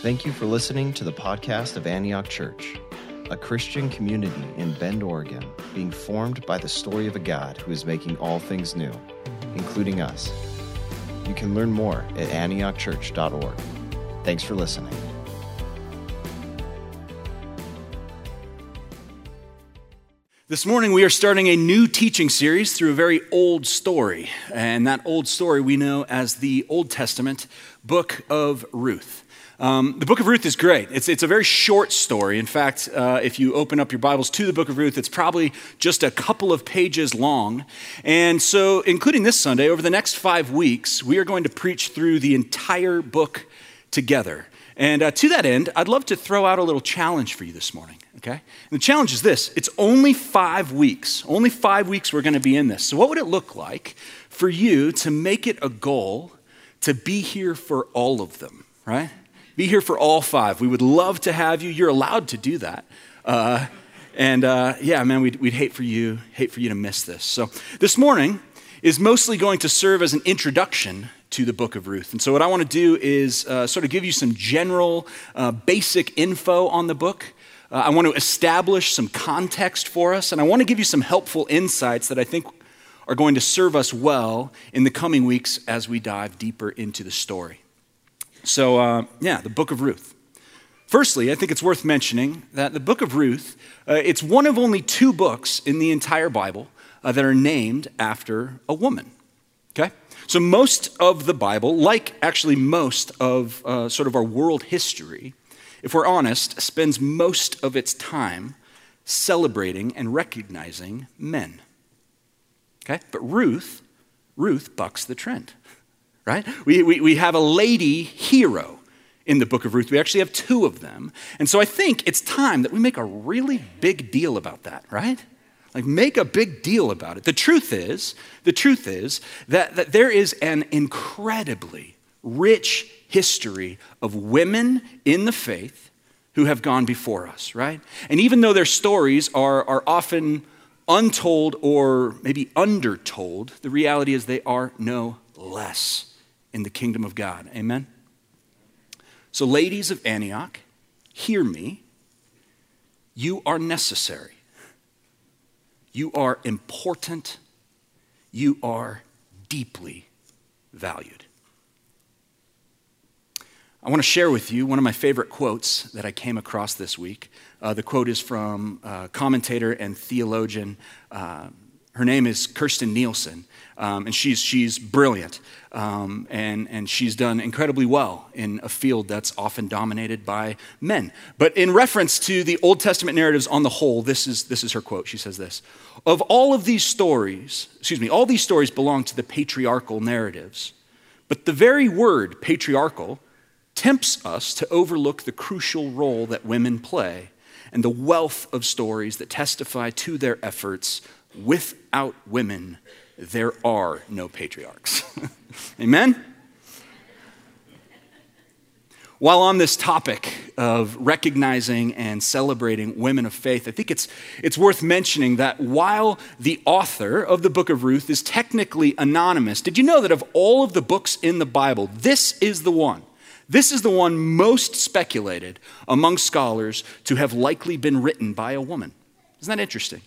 Thank you for listening to the podcast of Antioch Church, a Christian community in Bend, Oregon, being formed by the story of a God who is making all things new, including us. You can learn more at antiochchurch.org. Thanks for listening. This morning, we are starting a new teaching series through a very old story. And that old story we know as the Old Testament book of Ruth. Um, the book of Ruth is great. It's, it's a very short story. In fact, uh, if you open up your Bibles to the book of Ruth, it's probably just a couple of pages long. And so, including this Sunday, over the next five weeks, we are going to preach through the entire book together. And uh, to that end, I'd love to throw out a little challenge for you this morning, okay? And the challenge is this it's only five weeks. Only five weeks we're going to be in this. So, what would it look like for you to make it a goal to be here for all of them, right? Be here for all five. We would love to have you. You're allowed to do that. Uh, and uh, yeah, man, we'd, we'd hate for you, hate for you to miss this. So this morning is mostly going to serve as an introduction to the book of Ruth. And so what I want to do is uh, sort of give you some general, uh, basic info on the book. Uh, I want to establish some context for us, and I want to give you some helpful insights that I think are going to serve us well in the coming weeks as we dive deeper into the story. So, uh, yeah, the book of Ruth. Firstly, I think it's worth mentioning that the book of Ruth, uh, it's one of only two books in the entire Bible uh, that are named after a woman. Okay? So, most of the Bible, like actually most of uh, sort of our world history, if we're honest, spends most of its time celebrating and recognizing men. Okay? But Ruth, Ruth bucks the trend right? We, we, we have a lady hero in the book of Ruth. We actually have two of them. And so I think it's time that we make a really big deal about that, right? Like, make a big deal about it. The truth is, the truth is that, that there is an incredibly rich history of women in the faith who have gone before us, right? And even though their stories are, are often untold or maybe undertold, the reality is they are no less in the kingdom of God. Amen? So, ladies of Antioch, hear me. You are necessary. You are important. You are deeply valued. I want to share with you one of my favorite quotes that I came across this week. Uh, the quote is from uh, commentator and theologian. Uh, her name is Kirsten Nielsen, um, and she's, she's brilliant. Um, and, and she's done incredibly well in a field that's often dominated by men. But in reference to the Old Testament narratives on the whole, this is, this is her quote. She says this Of all of these stories, excuse me, all these stories belong to the patriarchal narratives. But the very word patriarchal tempts us to overlook the crucial role that women play and the wealth of stories that testify to their efforts. Without women, there are no patriarchs. Amen? While on this topic of recognizing and celebrating women of faith, I think it's, it's worth mentioning that while the author of the book of Ruth is technically anonymous, did you know that of all of the books in the Bible, this is the one? This is the one most speculated among scholars to have likely been written by a woman. Isn't that interesting?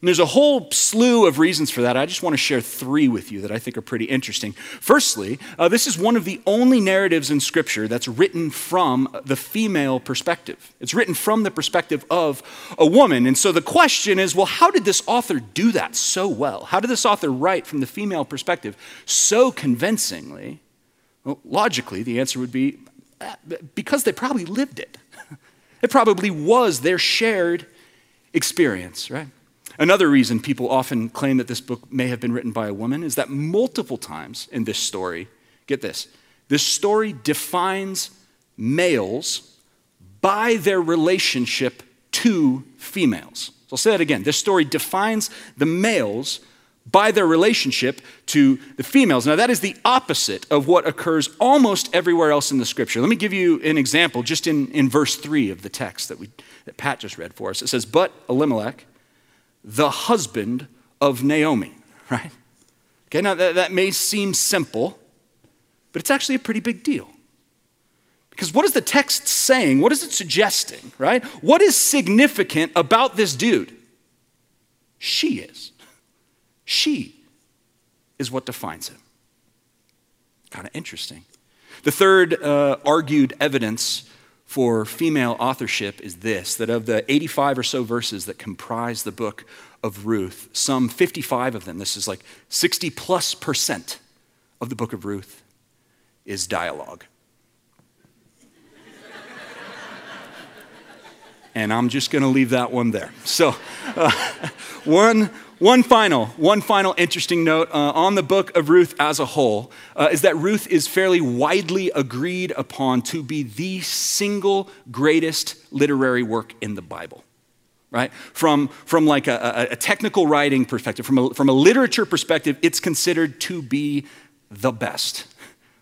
And there's a whole slew of reasons for that. I just want to share three with you that I think are pretty interesting. Firstly, uh, this is one of the only narratives in Scripture that's written from the female perspective. It's written from the perspective of a woman. And so the question is well, how did this author do that so well? How did this author write from the female perspective so convincingly? Well, logically, the answer would be uh, because they probably lived it. It probably was their shared experience, right? Another reason people often claim that this book may have been written by a woman is that multiple times in this story, get this, this story defines males by their relationship to females. So I'll say that again. This story defines the males by their relationship to the females. Now, that is the opposite of what occurs almost everywhere else in the scripture. Let me give you an example just in, in verse 3 of the text that, we, that Pat just read for us. It says, But Elimelech, the husband of Naomi, right? Okay, now that, that may seem simple, but it's actually a pretty big deal. Because what is the text saying? What is it suggesting, right? What is significant about this dude? She is. She is what defines him. Kind of interesting. The third uh, argued evidence for female authorship is this that of the 85 or so verses that comprise the book of Ruth, some 55 of them, this is like 60 plus percent of the book of Ruth, is dialogue. and I'm just going to leave that one there. So, uh, one one final, one final interesting note uh, on the book of Ruth as a whole uh, is that Ruth is fairly widely agreed upon to be the single greatest literary work in the Bible. Right? From, from like a, a, technical writing perspective, from a, from a literature perspective, it's considered to be the best.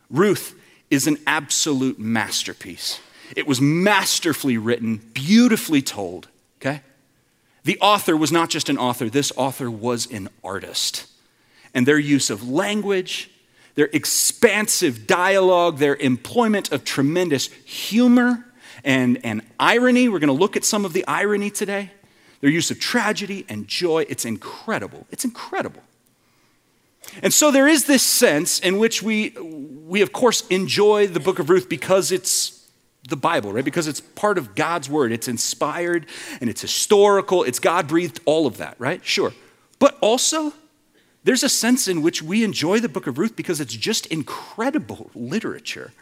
Ruth is an absolute masterpiece. It was masterfully written, beautifully told, okay? The author was not just an author, this author was an artist. And their use of language, their expansive dialogue, their employment of tremendous humor and, and irony, we're going to look at some of the irony today. Their use of tragedy and joy, it's incredible. It's incredible. And so there is this sense in which we, we of course, enjoy the book of Ruth because it's the Bible, right? Because it's part of God's word. It's inspired and it's historical, it's God breathed, all of that, right? Sure. But also, there's a sense in which we enjoy the book of Ruth because it's just incredible literature.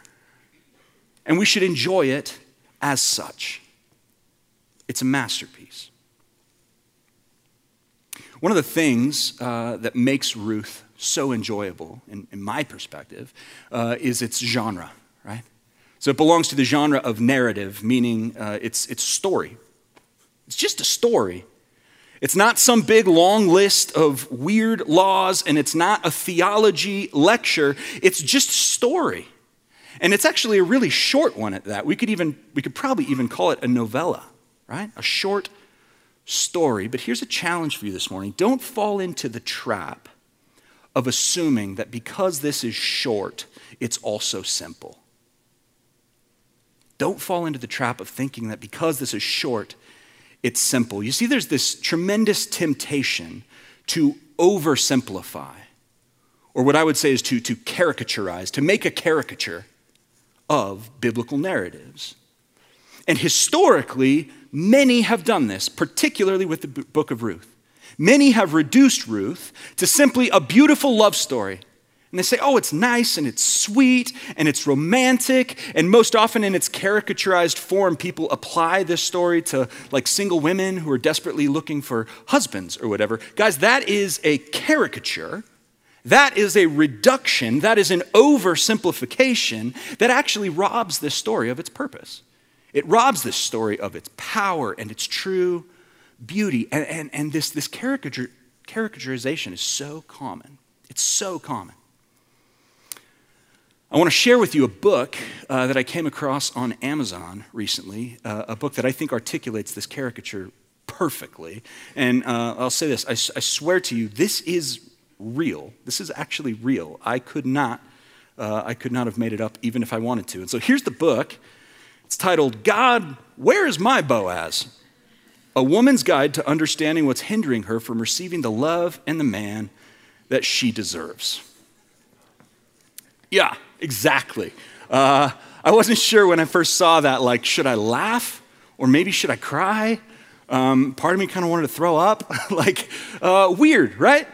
And we should enjoy it as such. It's a masterpiece. One of the things uh, that makes Ruth so enjoyable, in, in my perspective, uh, is its genre, right? So it belongs to the genre of narrative, meaning uh, it's, it's story. It's just a story. It's not some big long list of weird laws, and it's not a theology lecture. It's just story. And it's actually a really short one at that. We could even, we could probably even call it a novella, right? A short story. But here's a challenge for you this morning. Don't fall into the trap of assuming that because this is short, it's also simple. Don't fall into the trap of thinking that because this is short, it's simple. You see, there's this tremendous temptation to oversimplify, or what I would say is to, to caricaturize, to make a caricature of biblical narratives. And historically, many have done this, particularly with the book of Ruth. Many have reduced Ruth to simply a beautiful love story and they say, oh, it's nice and it's sweet and it's romantic. And most often in its caricaturized form, people apply this story to like single women who are desperately looking for husbands or whatever. Guys, that is a caricature. That is a reduction. That is an oversimplification that actually robs this story of its purpose. It robs this story of its power and its true beauty. And, and, and this, this caricature, caricaturization is so common. It's so common. I want to share with you a book uh, that I came across on Amazon recently, uh, a book that I think articulates this caricature perfectly. And uh, I'll say this I, I, swear to you, this is real. This is actually real. I could not. Uh, I could not have made it up even if I wanted to. And so here's the book. It's titled God, Where is My Boaz? A Woman's Guide to Understanding What's Hindering Her from Receiving the Love and the Man that She Deserves. Yeah, exactly. Uh, I wasn't sure when I first saw that, like, should I laugh or maybe should I cry? Um, part of me kind of wanted to throw up. like, uh, weird, right?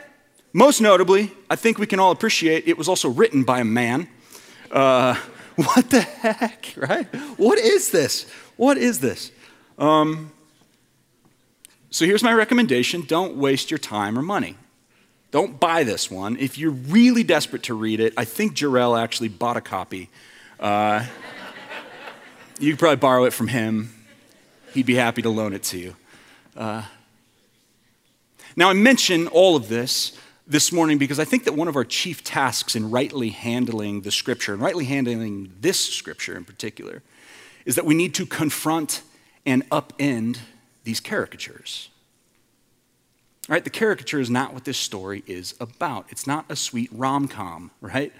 Most notably, I think we can all appreciate it was also written by a man. Uh, what the heck, right? What is this? What is this? Um, so here's my recommendation don't waste your time or money. Don't buy this one. If you're really desperate to read it, I think Jarrell actually bought a copy. Uh, you could probably borrow it from him. He'd be happy to loan it to you. Uh, now, I mention all of this this morning because I think that one of our chief tasks in rightly handling the scripture, and rightly handling this scripture in particular, is that we need to confront and upend these caricatures. Right? The caricature is not what this story is about. It's not a sweet rom com, right?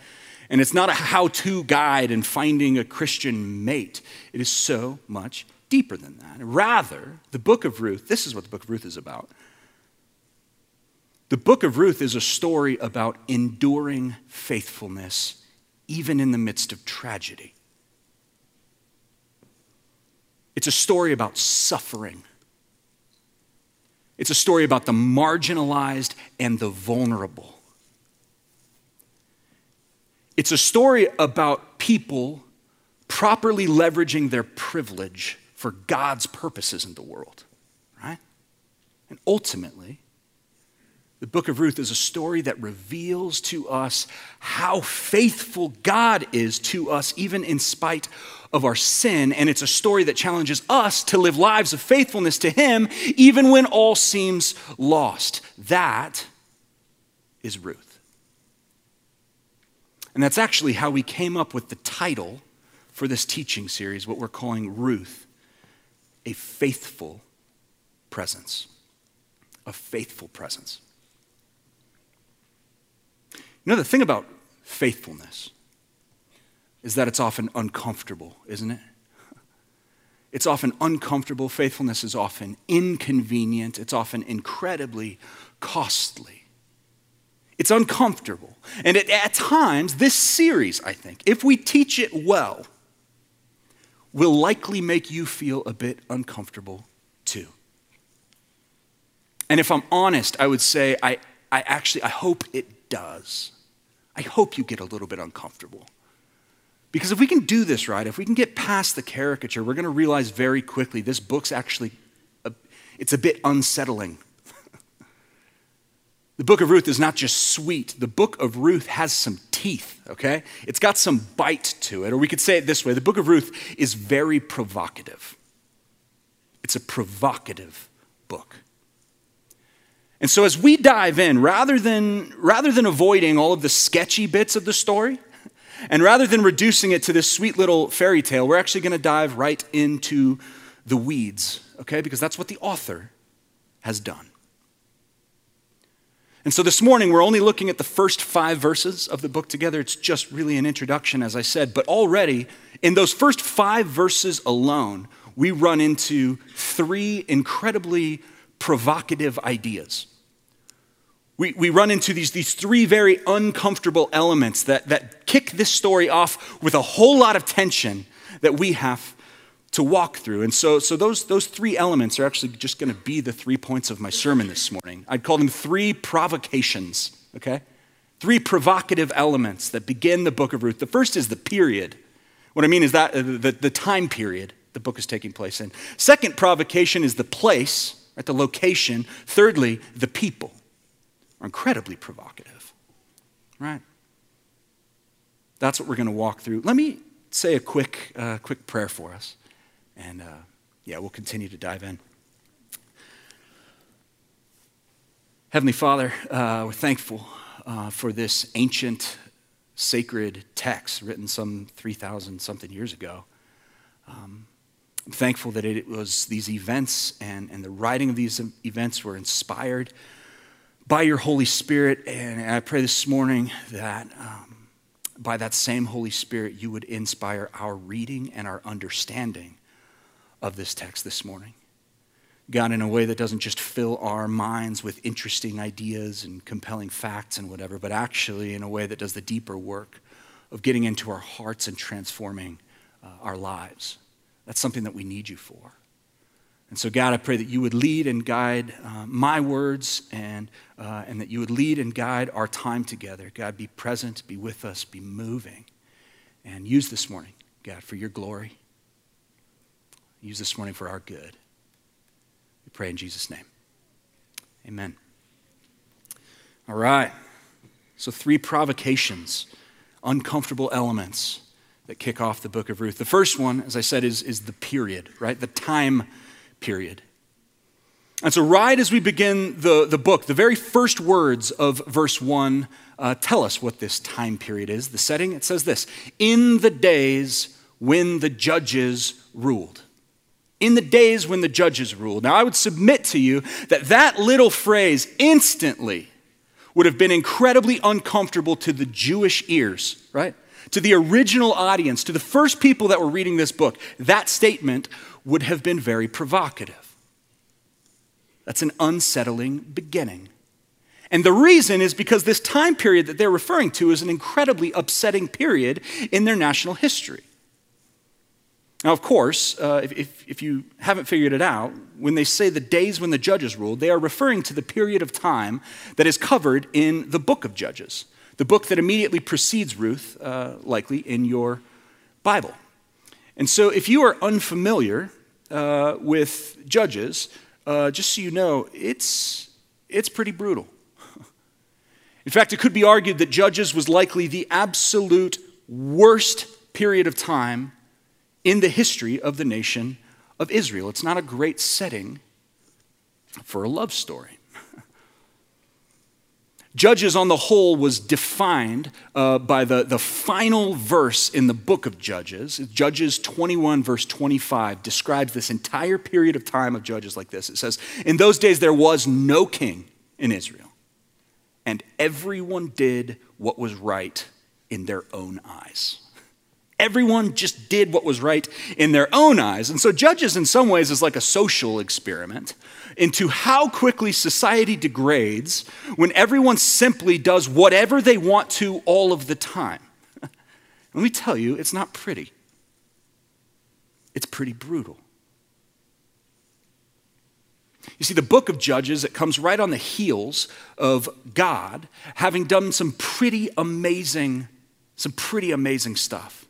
And it's not a how to guide in finding a Christian mate. It is so much deeper than that. Rather, the book of Ruth, this is what the book of Ruth is about. The book of Ruth is a story about enduring faithfulness, even in the midst of tragedy. It's a story about suffering. It's a story about the marginalized and the vulnerable. It's a story about people properly leveraging their privilege for God's purposes in the world, right? And ultimately, the book of Ruth is a story that reveals to us how faithful God is to us, even in spite of our sin. And it's a story that challenges us to live lives of faithfulness to Him, even when all seems lost. That is Ruth. And that's actually how we came up with the title for this teaching series, what we're calling Ruth, a faithful presence. A faithful presence. You know, the thing about faithfulness is that it's often uncomfortable, isn't it? It's often uncomfortable. Faithfulness is often inconvenient. It's often incredibly costly. It's uncomfortable. And at, at times, this series, I think, if we teach it well, will likely make you feel a bit uncomfortable too. And if I'm honest, I would say I, I actually I hope it does. I hope you get a little bit uncomfortable. Because if we can do this right, if we can get past the caricature, we're going to realize very quickly this book's actually a, it's a bit unsettling. the book of Ruth is not just sweet. The book of Ruth has some teeth, okay? It's got some bite to it. Or we could say it this way, the book of Ruth is very provocative. It's a provocative book. And so as we dive in, rather than, rather than avoiding all of the sketchy bits of the story, and rather than reducing it to this sweet little fairy tale, we're actually going to dive right into the weeds, okay? Because that's what the author has done. And so this morning, we're only looking at the first five verses of the book together. It's just really an introduction, as I said. But already, in those first five verses alone, we run into three incredibly provocative ideas we, we run into these, these three very uncomfortable elements that, that kick this story off with a whole lot of tension that we have to walk through. And so, so those, those three elements are actually just going to be the three points of my sermon this morning. I'd call them three provocations, okay? Three provocative elements that begin the book of Ruth. The first is the period. What I mean is that uh, the, the time period the book is taking place in. Second provocation is the place, right, the location. Thirdly, the people are incredibly provocative, right? That's what we're going to walk through. Let me say a quick, uh, quick prayer for us, and uh, yeah, we'll continue to dive in. Heavenly Father, uh, we're thankful uh, for this ancient, sacred text written some 3,000 something years ago. Um, I'm thankful that it was these events and, and the writing of these events were inspired by your Holy Spirit. And I pray this morning that um, by that same Holy Spirit, you would inspire our reading and our understanding of this text this morning. God, in a way that doesn't just fill our minds with interesting ideas and compelling facts and whatever, but actually in a way that does the deeper work of getting into our hearts and transforming uh, our lives. That's something that we need you for. And so, God, I pray that you would lead and guide uh, my words and, uh, and that you would lead and guide our time together. God, be present, be with us, be moving. And use this morning, God, for your glory. Use this morning for our good. We pray in Jesus' name. Amen. All right. So, three provocations, uncomfortable elements that kick off the book of Ruth. The first one, as I said, is, is the period, right? The time period. And so, right as we begin the, the book, the very first words of verse 1 uh, tell us what this time period is. The setting, it says this In the days when the judges ruled. In the days when the judges ruled. Now, I would submit to you that that little phrase instantly would have been incredibly uncomfortable to the Jewish ears, right? To the original audience, to the first people that were reading this book, that statement would have been very provocative. That's an unsettling beginning. And the reason is because this time period that they're referring to is an incredibly upsetting period in their national history. Now, of course, uh, if, if you haven't figured it out, when they say the days when the judges ruled, they are referring to the period of time that is covered in the book of Judges, the book that immediately precedes Ruth, uh, likely in your Bible. And so, if you are unfamiliar uh, with Judges, uh, just so you know, it's, it's pretty brutal. In fact, it could be argued that Judges was likely the absolute worst period of time in the history of the nation of Israel. It's not a great setting for a love story. Judges, on the whole, was defined uh, by the, the final verse in the book of Judges. Judges 21, verse 25, describes this entire period of time of Judges like this. It says, In those days there was no king in Israel, and everyone did what was right in their own eyes. Everyone just did what was right in their own eyes. And so, Judges, in some ways, is like a social experiment into how quickly society degrades when everyone simply does whatever they want to all of the time. Let me tell you, it's not pretty, it's pretty brutal. You see, the book of Judges, it comes right on the heels of God having done some pretty amazing, some pretty amazing stuff.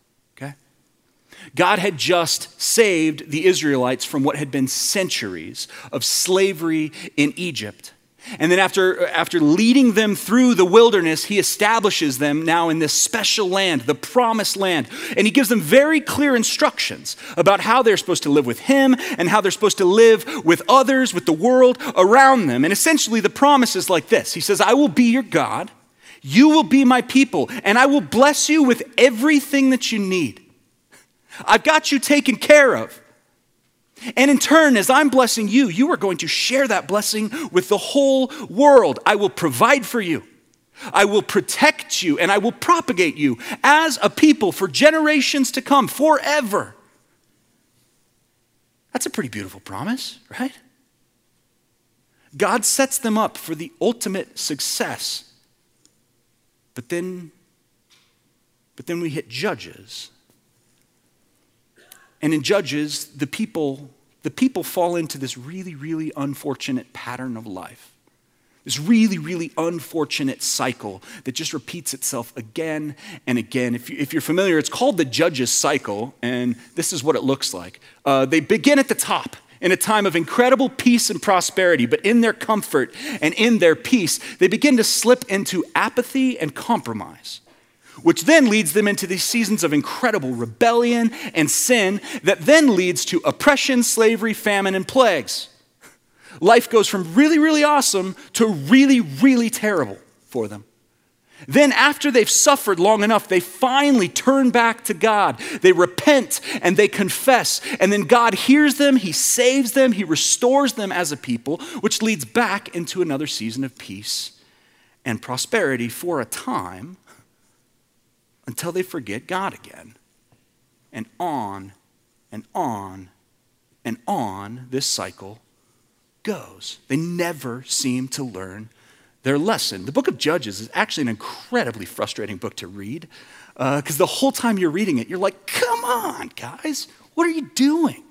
God had just saved the Israelites from what had been centuries of slavery in Egypt. And then, after, after leading them through the wilderness, he establishes them now in this special land, the promised land. And he gives them very clear instructions about how they're supposed to live with him and how they're supposed to live with others, with the world around them. And essentially, the promise is like this He says, I will be your God, you will be my people, and I will bless you with everything that you need. I've got you taken care of. And in turn, as I'm blessing you, you are going to share that blessing with the whole world. I will provide for you. I will protect you and I will propagate you as a people for generations to come, forever. That's a pretty beautiful promise, right? God sets them up for the ultimate success. But then, but then we hit Judges and in Judges, the people, the people fall into this really, really unfortunate pattern of life. This really, really unfortunate cycle that just repeats itself again and again. If, you, are familiar, it's called the Judges cycle, and this is what it looks like. Uh, they begin at the top in a time of incredible peace and prosperity, but in their comfort and in their peace, they begin to slip into apathy and compromise which then leads them into these seasons of incredible rebellion and sin that then leads to oppression, slavery, famine, and plagues. Life goes from really, really awesome to really, really terrible for them. Then, after they've suffered long enough, they finally turn back to God. They repent and they confess. And then God hears them, He saves them, He restores them as a people, which leads back into another season of peace and prosperity for a time until they forget God again. And on and on and on this cycle goes. They never seem to learn their lesson. The book of Judges is actually an incredibly frustrating book to read because uh, the whole time you're reading it, you're like, come on, guys, what are you doing?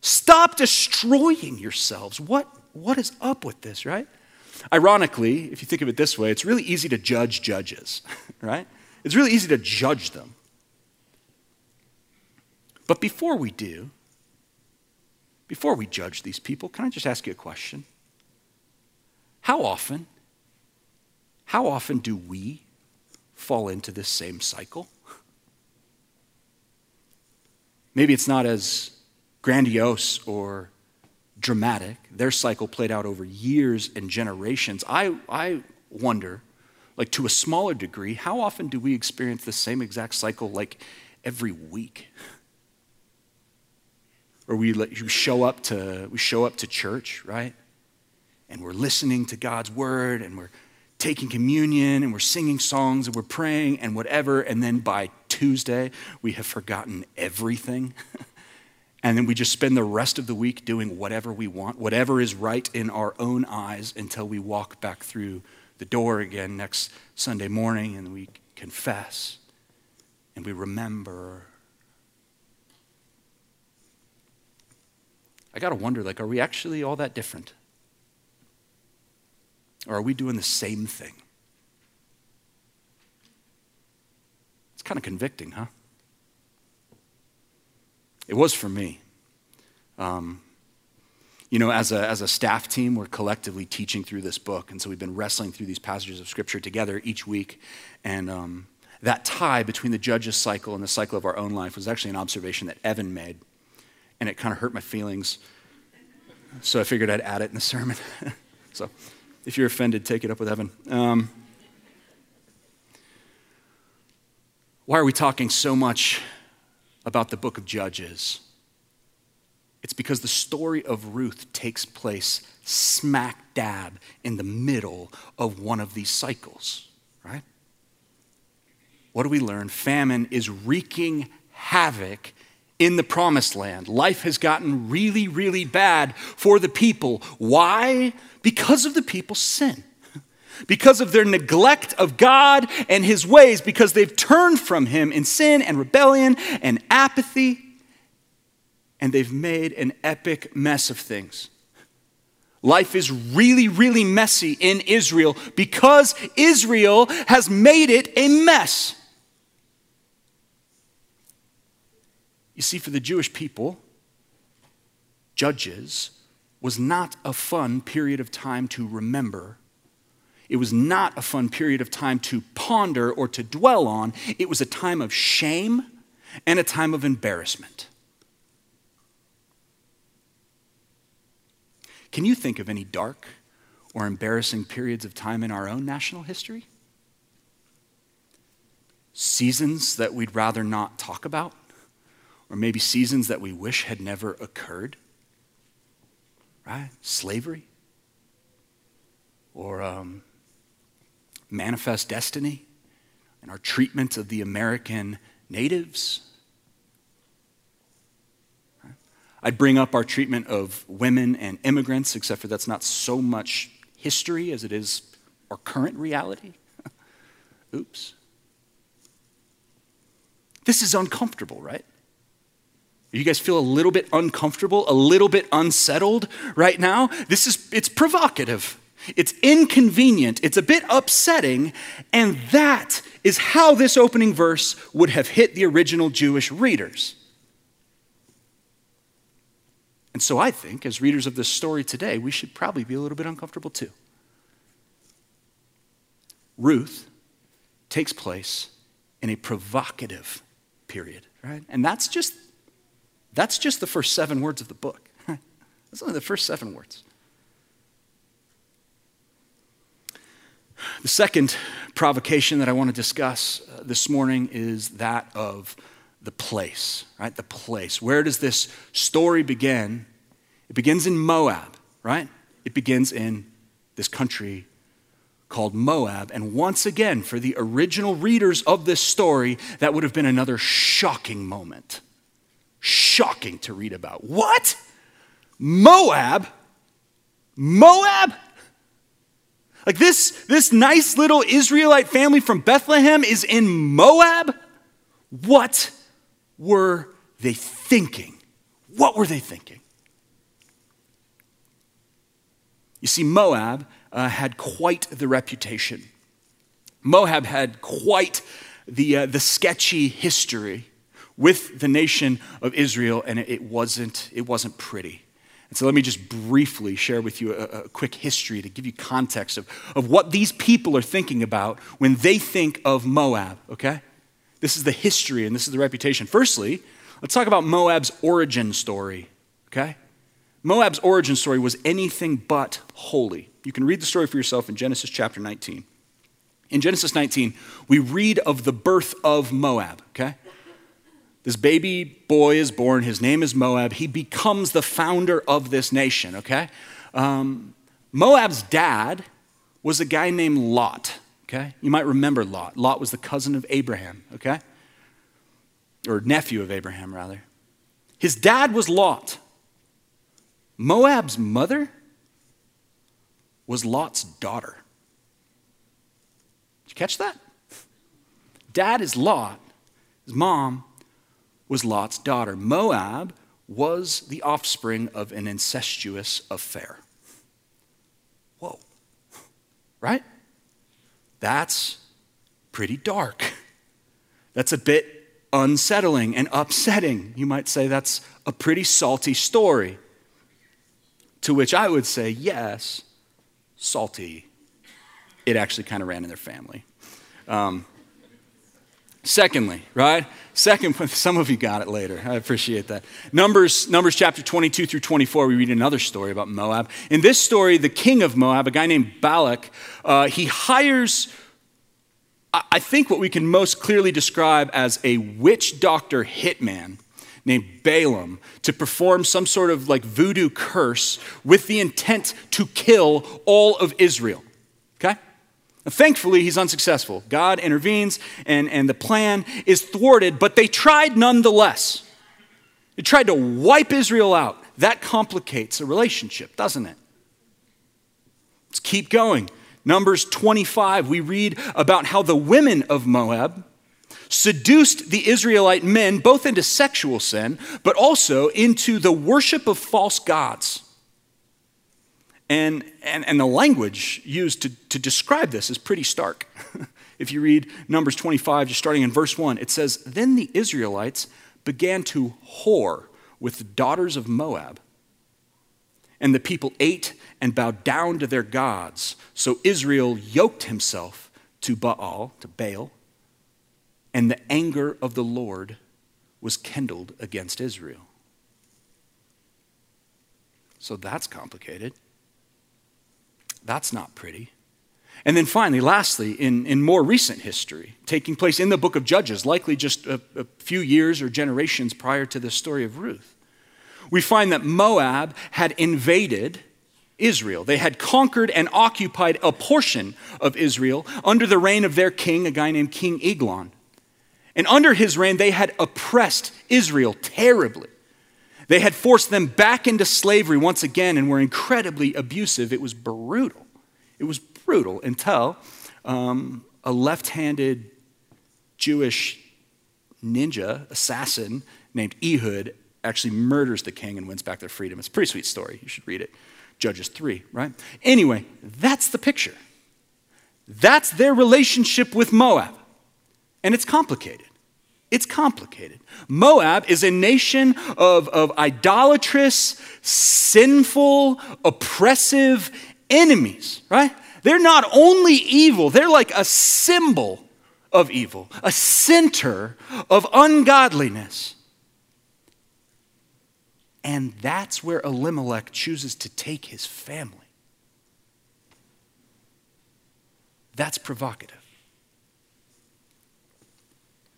Stop destroying yourselves. What, what is up with this, right? Ironically, if you think of it this way, it's really easy to judge judges, right? It's really easy to judge them. But before we do, before we judge these people, can I just ask you a question? How often, how often do we fall into this same cycle? Maybe it's not as grandiose or dramatic. Their cycle played out over years and generations. I, I wonder like to a smaller degree, how often do we experience the same exact cycle like every week? Or we, we show up to we show up to church, right? And we're listening to God's word and we're taking communion and we're singing songs and we're praying and whatever. And then by Tuesday, we have forgotten everything. and then we just spend the rest of the week doing whatever we want, whatever is right in our own eyes until we walk back through the door again next Sunday morning and we confess and we remember. I got to wonder like, are we actually all that different? Or are we doing the same thing? It's kind of convicting, huh? It was for me. Um, you know, as a, as a staff team, we're collectively teaching through this book. And so we've been wrestling through these passages of Scripture together each week. And um, that tie between the judge's cycle and the cycle of our own life was actually an observation that Evan made. And it kind of hurt my feelings. So I figured I'd add it in the sermon. so if you're offended, take it up with Evan. Um, why are we talking so much about the book of Judges? It's because the story of Ruth takes place smack dab in the middle of one of these cycles, right? What do we learn? Famine is wreaking havoc in the promised land. Life has gotten really, really bad for the people. Why? Because of the people's sin. Because of their neglect of God and his ways, because they've turned from him in sin and rebellion and apathy and they've made an epic mess of things. Life is really, really messy in Israel because Israel has made it a mess. You see, for the Jewish people, Judges was not a fun period of time to remember. It was not a fun period of time to ponder or to dwell on. It was a time of shame and a time of embarrassment. Can you think of any dark or embarrassing periods of time in our own national history? Seasons that we'd rather not talk about? Or maybe seasons that we wish had never occurred? Right? Slavery? Or um, manifest destiny and our treatment of the American natives? I'd bring up our treatment of women and immigrants, except for that's not so much history as it is our current reality. Oops. This is uncomfortable, right? You guys feel a little bit uncomfortable, a little bit unsettled right now? This is it's provocative. It's inconvenient, it's a bit upsetting, and that is how this opening verse would have hit the original Jewish readers. And so I think, as readers of this story today, we should probably be a little bit uncomfortable too. Ruth takes place in a provocative period, right? And that's just that's just the first seven words of the book. That's only the first seven words. The second provocation that I want to discuss uh, this morning is that of the place, right? The place. Where does this story begin? It begins in Moab, right? It begins in this country called Moab. And once again, for the original readers of this story, that would have been another shocking moment. Shocking to read about. What? Moab? Moab? Like this, this nice little Israelite family from Bethlehem is in Moab? What were they thinking? What were they thinking? You see, Moab uh, had quite the reputation. Moab had quite the, uh, the sketchy history with the nation of Israel, and it wasn't, it wasn't pretty. And so let me just briefly share with you a, a, quick history to give you context of, of what these people are thinking about when they think of Moab, okay? This is the history and this is the reputation. Firstly, let's talk about Moab's origin story, okay? Moab's origin story was anything but holy. You can read the story for yourself in Genesis chapter 19. In Genesis 19, we read of the birth of Moab, okay? This baby boy is born. His name is Moab. He becomes the founder of this nation, okay? Um, Moab's dad was a guy named Lot. Okay? You might remember Lot. Lot was the cousin of Abraham, okay? Or nephew of Abraham, rather. His dad was Lot. Moab's mother was Lot's daughter. Did you catch that? Dad is Lot. His mom was Lot's daughter. Moab was the offspring of an incestuous affair. Whoa. Right? That's pretty dark. That's a bit unsettling and upsetting. You might say that's a pretty salty story. To which I would say, yes, salty. It actually kind of ran in their family. Um, secondly, right? Second, some of you got it later. I appreciate that. Numbers, Numbers chapter 22 through 24, we read another story about Moab. In this story, the king of Moab, a guy named Balak, uh, he hires, I think, what we can most clearly describe as a witch doctor hitman named Balaam to perform some sort of like voodoo curse with the intent to kill all of Israel. Thankfully, he's unsuccessful. God intervenes and, and the plan is thwarted, but they tried nonetheless. They tried to wipe Israel out. That complicates a relationship, doesn't it? Let's keep going. Numbers 25, we read about how the women of Moab seduced the Israelite men both into sexual sin, but also into the worship of false gods. And, and, and the language used to, to describe this is pretty stark. if you read Numbers 25, just starting in verse 1, it says, Then the Israelites began to whore with the daughters of Moab. And the people ate and bowed down to their gods. So Israel yoked himself to Baal, to Baal, and the anger of the Lord was kindled against Israel. So that's complicated. That's not pretty. And then finally, lastly, in, in more recent history, taking place in the book of Judges, likely just a, a few years or generations prior to the story of Ruth, we find that Moab had invaded Israel. They had conquered and occupied a portion of Israel under the reign of their king, a guy named King Eglon. And under his reign, they had oppressed Israel terribly. They had forced them back into slavery once again and were incredibly abusive. It was brutal. It was brutal until um, a left handed Jewish ninja assassin named Ehud actually murders the king and wins back their freedom. It's a pretty sweet story. You should read it. Judges 3, right? Anyway, that's the picture. That's their relationship with Moab. And it's complicated. It's complicated. Moab is a nation of, of idolatrous, sinful, oppressive enemies, right? They're not only evil, they're like a symbol of evil, a center of ungodliness. And that's where Elimelech chooses to take his family. That's provocative.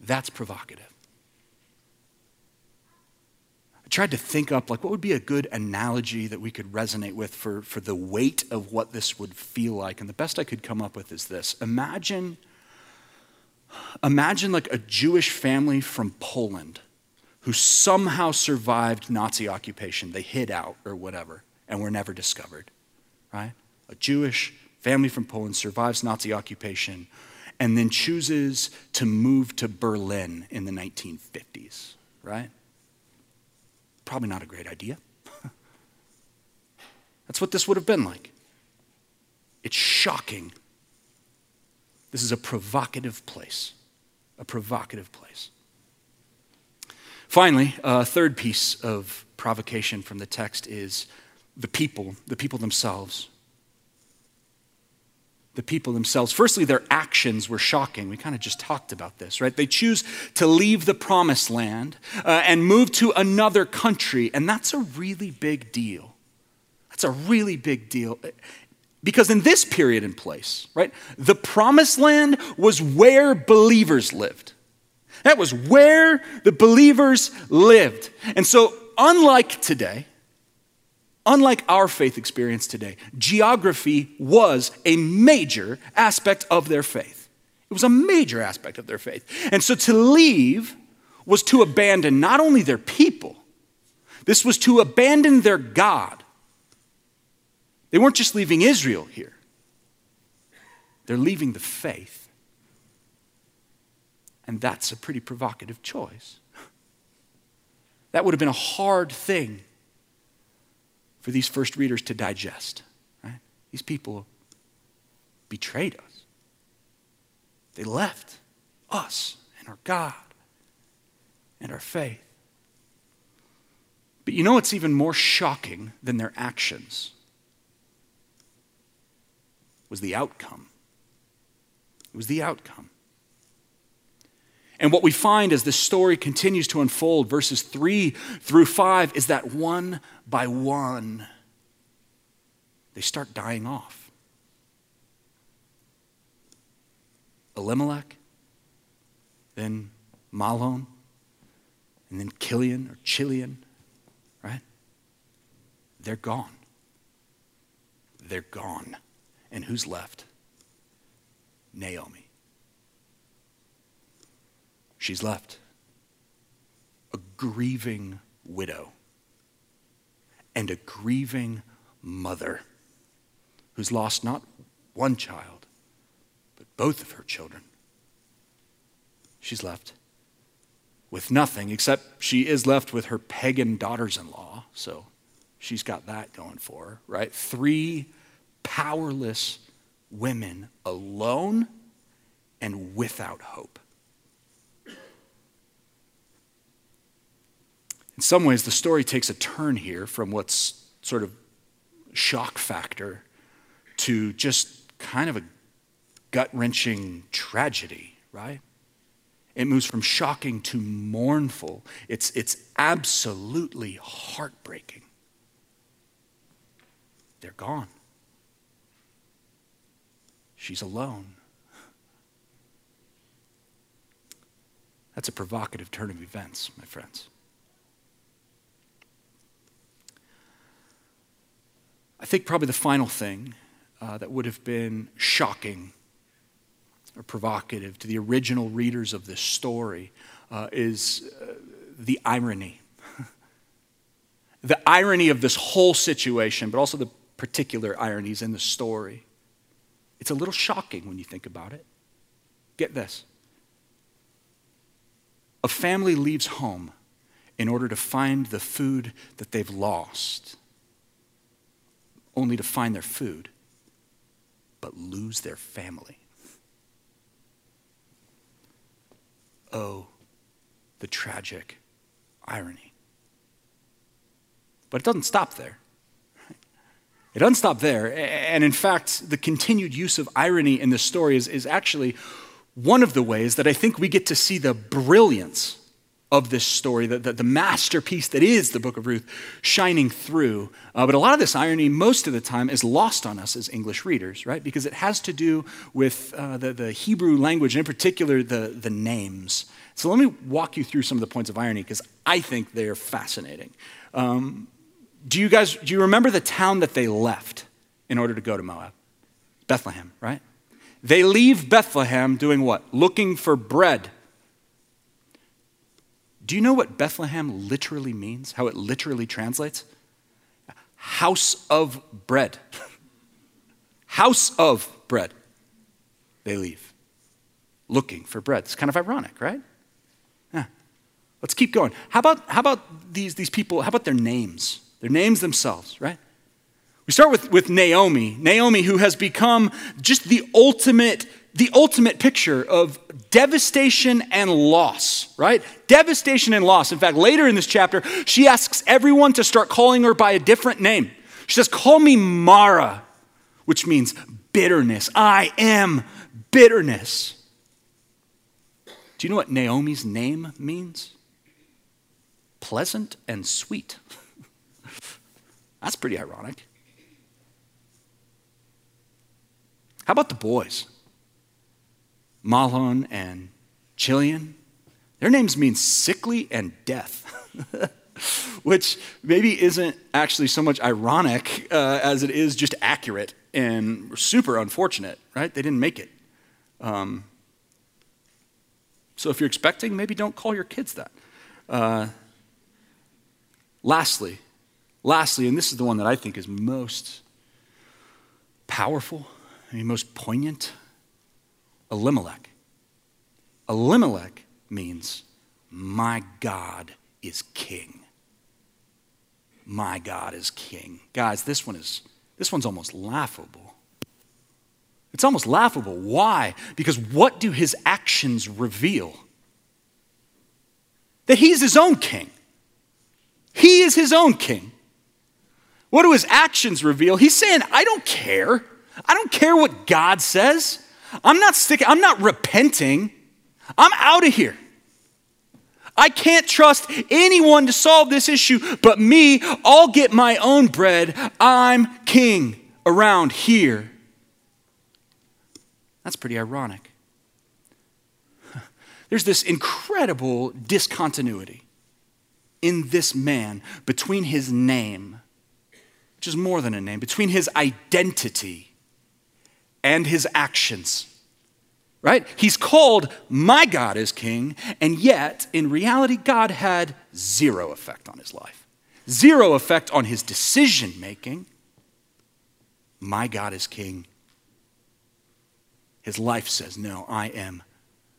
That's provocative. I tried to think up like what would be a good analogy that we could resonate with for, for the weight of what this would feel like. And the best I could come up with is this. Imagine, imagine like a Jewish family from Poland who somehow survived Nazi occupation. They hid out or whatever and were never discovered, right? A Jewish family from Poland survives Nazi occupation and then chooses to move to Berlin in the 1950s, right? Probably not a great idea. That's what this would have been like. It's shocking. This is a provocative place, a provocative place. Finally, a third piece of provocation from the text is the people, the people themselves the people themselves. Firstly, their actions were shocking. We kind of just talked about this, right? They choose to leave the promised land uh, and move to another country, and that's a really big deal. That's a really big deal. Because in this period and place, right, the promised land was where believers lived. That was where the believers lived. And so, unlike today, unlike our faith experience today, geography was a major aspect of their faith. It was a major aspect of their faith. And so to leave was to abandon not only their people, this was to abandon their God. They weren't just leaving Israel here, they're leaving the faith. And that's a pretty provocative choice. That would have been a hard thing for these first readers to digest. Right? These people betrayed us. They left us and our God and our faith. But you know what's even more shocking than their actions? Was the outcome. It was the outcome. And what we find as this story continues to unfold, verses 3 through 5, is that one by one, they start dying off. Elimelech, then Mahlon, and then Kilian or Chilion, right? They're gone. They're gone. And who's left? Naomi. She's left. A grieving widow and a grieving mother who's lost not one child, but both of her children. She's left with nothing, except she is left with her pagan daughters in law. So she's got that going for her, right? Three powerless women alone and without hope. In some ways, the story takes a turn here from what's sort of shock factor to just kind of a gut wrenching tragedy, right? It moves from shocking to mournful. It's, it's absolutely heartbreaking. They're gone. She's alone. That's a provocative turn of events, my friends. I think probably the final thing uh, that would have been shocking or provocative to the original readers of this story uh, is uh, the irony. the irony of this whole situation, but also the particular ironies in the story. It's a little shocking when you think about it. Get this a family leaves home in order to find the food that they've lost only to find their food, but lose their family. Oh, the tragic irony. But it doesn't stop there. It doesn't stop there. And in fact, the continued use of irony in this story is, is actually one of the ways that I think we get to see the brilliance of this story, the, the, the, masterpiece that is the book of Ruth shining through. Uh, but a lot of this irony, most of the time, is lost on us as English readers, right? Because it has to do with uh, the, the Hebrew language, and in particular, the, the names. So let me walk you through some of the points of irony because I think they're fascinating. Um, do you guys, do you remember the town that they left in order to go to Moab? Bethlehem, right? They leave Bethlehem doing what? Looking for bread do you know what Bethlehem literally means? How it literally translates? House of bread. House of bread. They leave looking for bread. It's kind of ironic, right? Yeah. Let's keep going. How about, how about these, these people? How about their names? Their names themselves, right? We start with, with Naomi. Naomi, who has become just the ultimate the ultimate picture of devastation and loss, right? Devastation and loss. In fact, later in this chapter, she asks everyone to start calling her by a different name. She says, Call me Mara, which means bitterness. I am bitterness. Do you know what Naomi's name means? Pleasant and sweet. That's pretty ironic. How about the boys? Mahlon and Chilion. Their names mean sickly and death. which maybe isn't actually so much ironic uh, as it is just accurate and super unfortunate, right? They didn't make it. Um, so if you're expecting, maybe don't call your kids that. Uh, lastly, lastly, and this is the one that I think is most powerful, I mean, most poignant Elimelech. Elimelech means, My God is king. My God is king. Guys, this one is this one's almost laughable. It's almost laughable. Why? Because what do his actions reveal? That he's his own king. He is his own king. What do his actions reveal? He's saying, I don't care. I don't care what God says. I'm not sticking, I'm not repenting. I'm out of here. I can't trust anyone to solve this issue but me. I'll get my own bread. I'm king around here. That's pretty ironic. There's this incredible discontinuity in this man between his name, which is more than a name, between his identity and his actions right? He's called my God is king, and yet in reality, God had zero effect on his life, zero effect on his decision making. My God is king. His life says, No, I am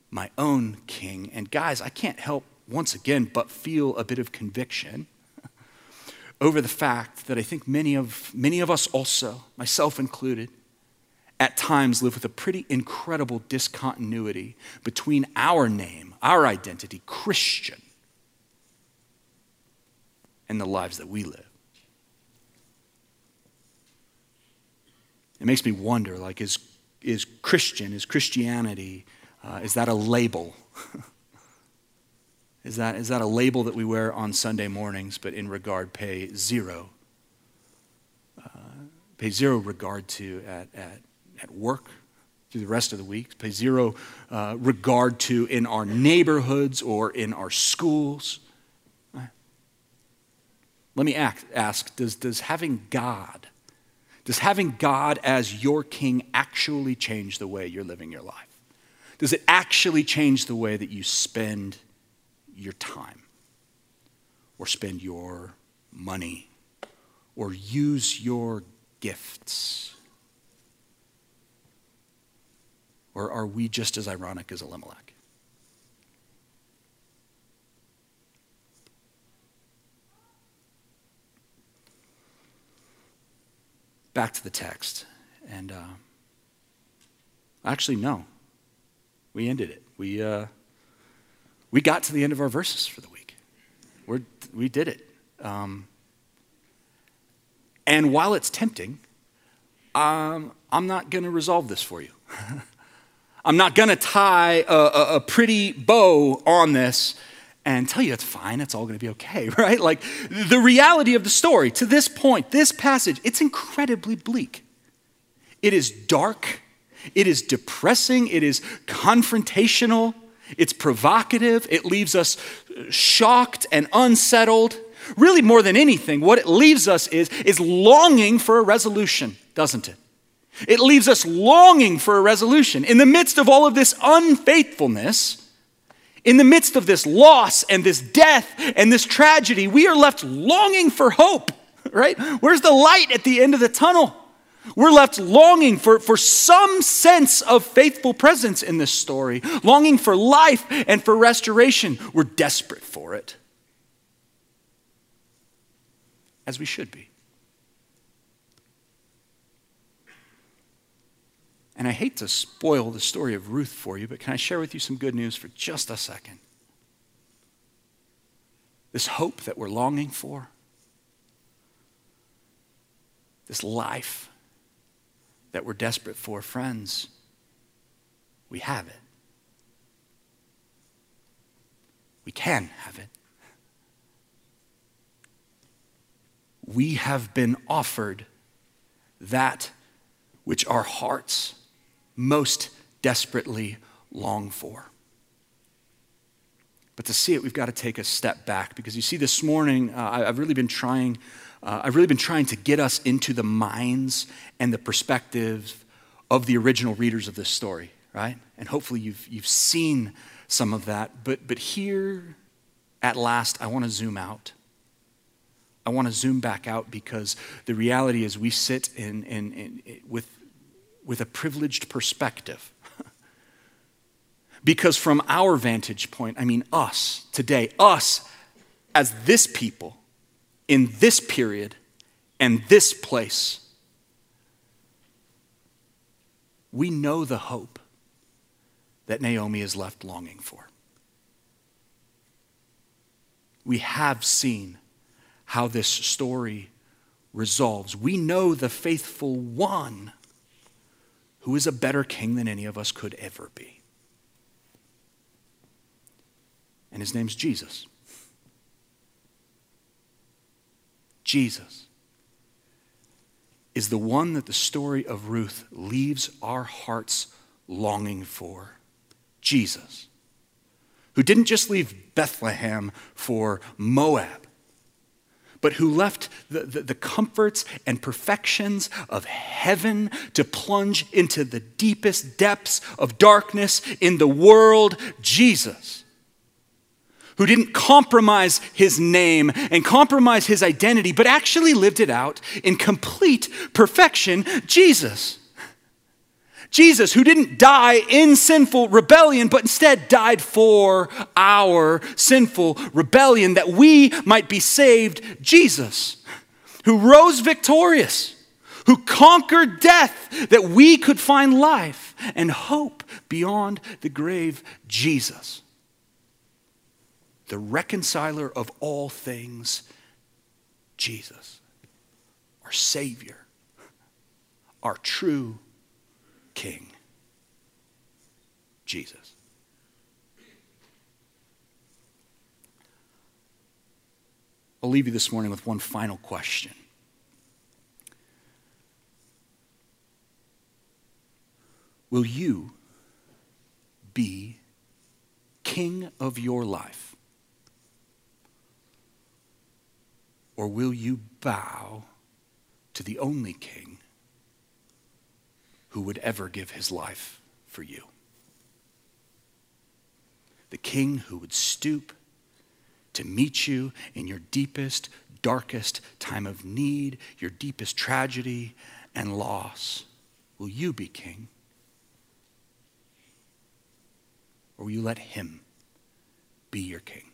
my own king. And guys, I can't help once again but feel a bit of conviction over the fact that I think many of, many of us also, myself included, at times live with a pretty incredible discontinuity between our name, our identity, Christian, and the lives that we live. It makes me wonder like, is, is Christian, is Christianity, uh, is that a label? is, that, is that a label that we wear on Sunday mornings, but in regard pay zero? Uh, pay zero regard to at, at at work through the rest of the week, pay zero uh, regard to in our neighborhoods or in our schools. Let me ask, ask does, does having God, does having God as your king actually change the way you're living your life? Does it actually change the way that you spend your time or spend your money or use your gifts? Or are we just as ironic as Elimelech? Back to the text. And uh, actually, no. We ended it. We, uh, we got to the end of our verses for the week. We're, we did it. Um, and while it's tempting, um, I'm not going to resolve this for you. I'm not going to tie a, a, a, pretty bow on this and tell you it's fine, it's all going to be okay, right? Like the reality of the story to this point, this passage, it's incredibly bleak. It is dark, it is depressing, it is confrontational, it's provocative, it leaves us uh, shocked and unsettled. Really, more than anything, what it leaves us is, is longing for a resolution, doesn't it? It leaves us longing for a resolution. In the midst of all of this unfaithfulness, in the midst of this loss and this death and this tragedy, we are left longing for hope, right? Where's the light at the end of the tunnel? We're left longing for, for some sense of faithful presence in this story, longing for life and for restoration. We're desperate for it, as we should be. And I hate to spoil the story of Ruth for you, but can I share with you some good news for just a second? This hope that we're longing for, this life that we're desperate for, friends, we have it. We can have it. We have been offered that which our hearts most desperately long for. But to see it, we've got to take a step back because you see, this morning, uh, I, have really been trying. Uh, I've really been trying to get us into the minds and the perspectives of the original readers of this story, right? And hopefully you've, you've seen some of that. But, but here, at last, I want to zoom out. I want to zoom back out because the reality is we sit in, in, in, with, with a privileged perspective. because from our vantage point, I mean us today, us as this people in this period and this place, we know the hope that Naomi is left longing for. We have seen how this story resolves. We know the faithful one who is a better king than any of us could ever be. And his name's Jesus. Jesus is the one that the story of Ruth leaves our hearts longing for. Jesus, who didn't just leave Bethlehem for Moab, but who left the, the, the, comforts and perfections of heaven to plunge into the deepest depths of darkness in the world, Jesus, who didn't compromise his name and compromise his identity, but actually lived it out in complete perfection, Jesus. Jesus, who didn't die in sinful rebellion, but instead died for our sinful rebellion that we might be saved. Jesus, who rose victorious, who conquered death that we could find life and hope beyond the grave. Jesus, the reconciler of all things. Jesus, our Savior, our true King, Jesus. I'll leave you this morning with one final question. Will you be king of your life? Or will you bow to the only king who would ever give his life for you. The king who would stoop to meet you in your deepest, darkest time of need, your deepest tragedy and loss. Will you be king? Or will you let him be your king?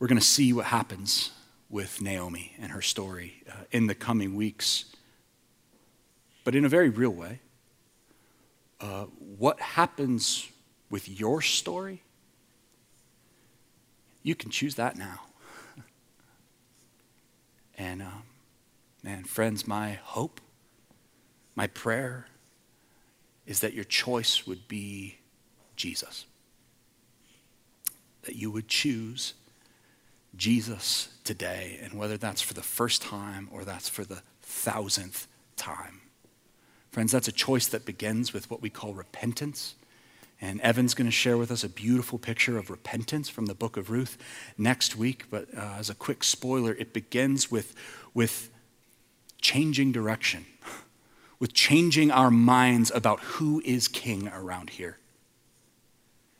We're going to see what happens with Naomi and her story uh, in the coming weeks. But in a very real way, uh, what happens with your story, you can choose that now. and, um, man, friends, my hope, my prayer is that your choice would be Jesus. That you would choose Jesus today, and whether that's for the first time or that's for the thousandth time. Friends, that's a choice that begins with what we call repentance. And Evan's going to share with us a beautiful picture of repentance from the book of Ruth next week. But uh, as a quick spoiler, it begins with, with changing direction, with changing our minds about who is king around here.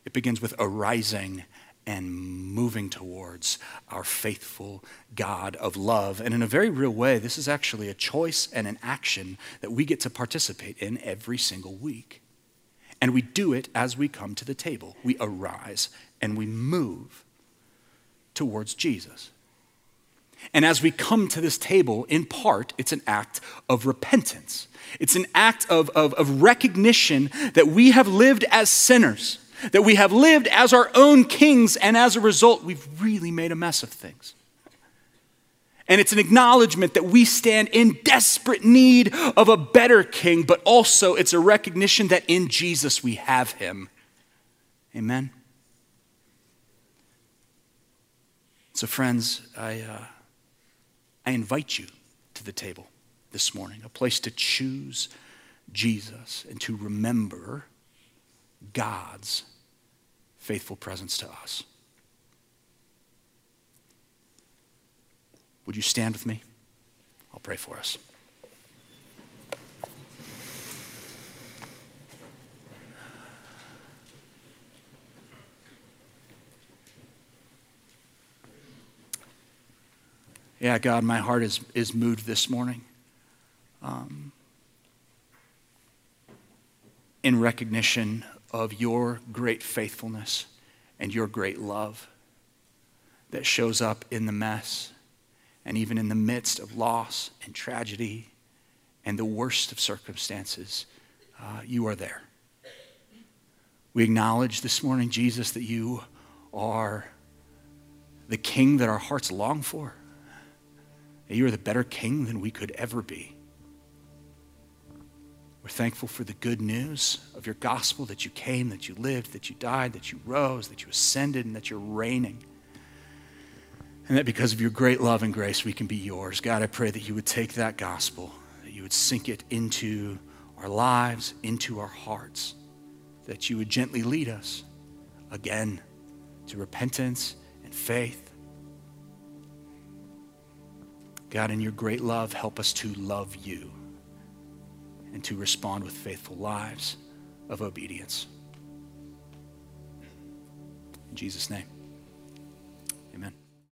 It begins with arising and moving towards our faithful God of love. And in a very real way, this is actually a choice and an action that we get to participate in every single week. And we do it as we come to the table. We arise and we move towards Jesus. And as we come to this table, in part, it's an act of repentance. It's an act of, of, of recognition that we have lived as sinners that we have lived as our own kings, and as a result, we've really made a mess of things. And it's an acknowledgement that we stand in desperate need of a better king, but also it's a recognition that in Jesus we have him. Amen? So, friends, I, uh, I invite you to the table this morning, a place to choose Jesus and to remember God's faithful presence to us. Would you stand with me? I'll pray for us. Yeah, God, my heart is, is moved this morning. Um, in recognition of your great faithfulness and your great love that shows up in the mess and even in the midst of loss and tragedy and the worst of circumstances, uh, you are there. We acknowledge this morning, Jesus, that you are the king that our hearts long for you are the better king than we could ever be. We're thankful for the good news of your gospel that you came, that you lived, that you died, that you rose, that you ascended, and that you're reigning. And that because of your great love and grace, we can be yours. God, I pray that you would take that gospel, that you would sink it into our lives, into our hearts, that you would gently lead us again to repentance and faith God, in your great love, help us to love you and to respond with faithful lives of obedience. In Jesus' name, amen.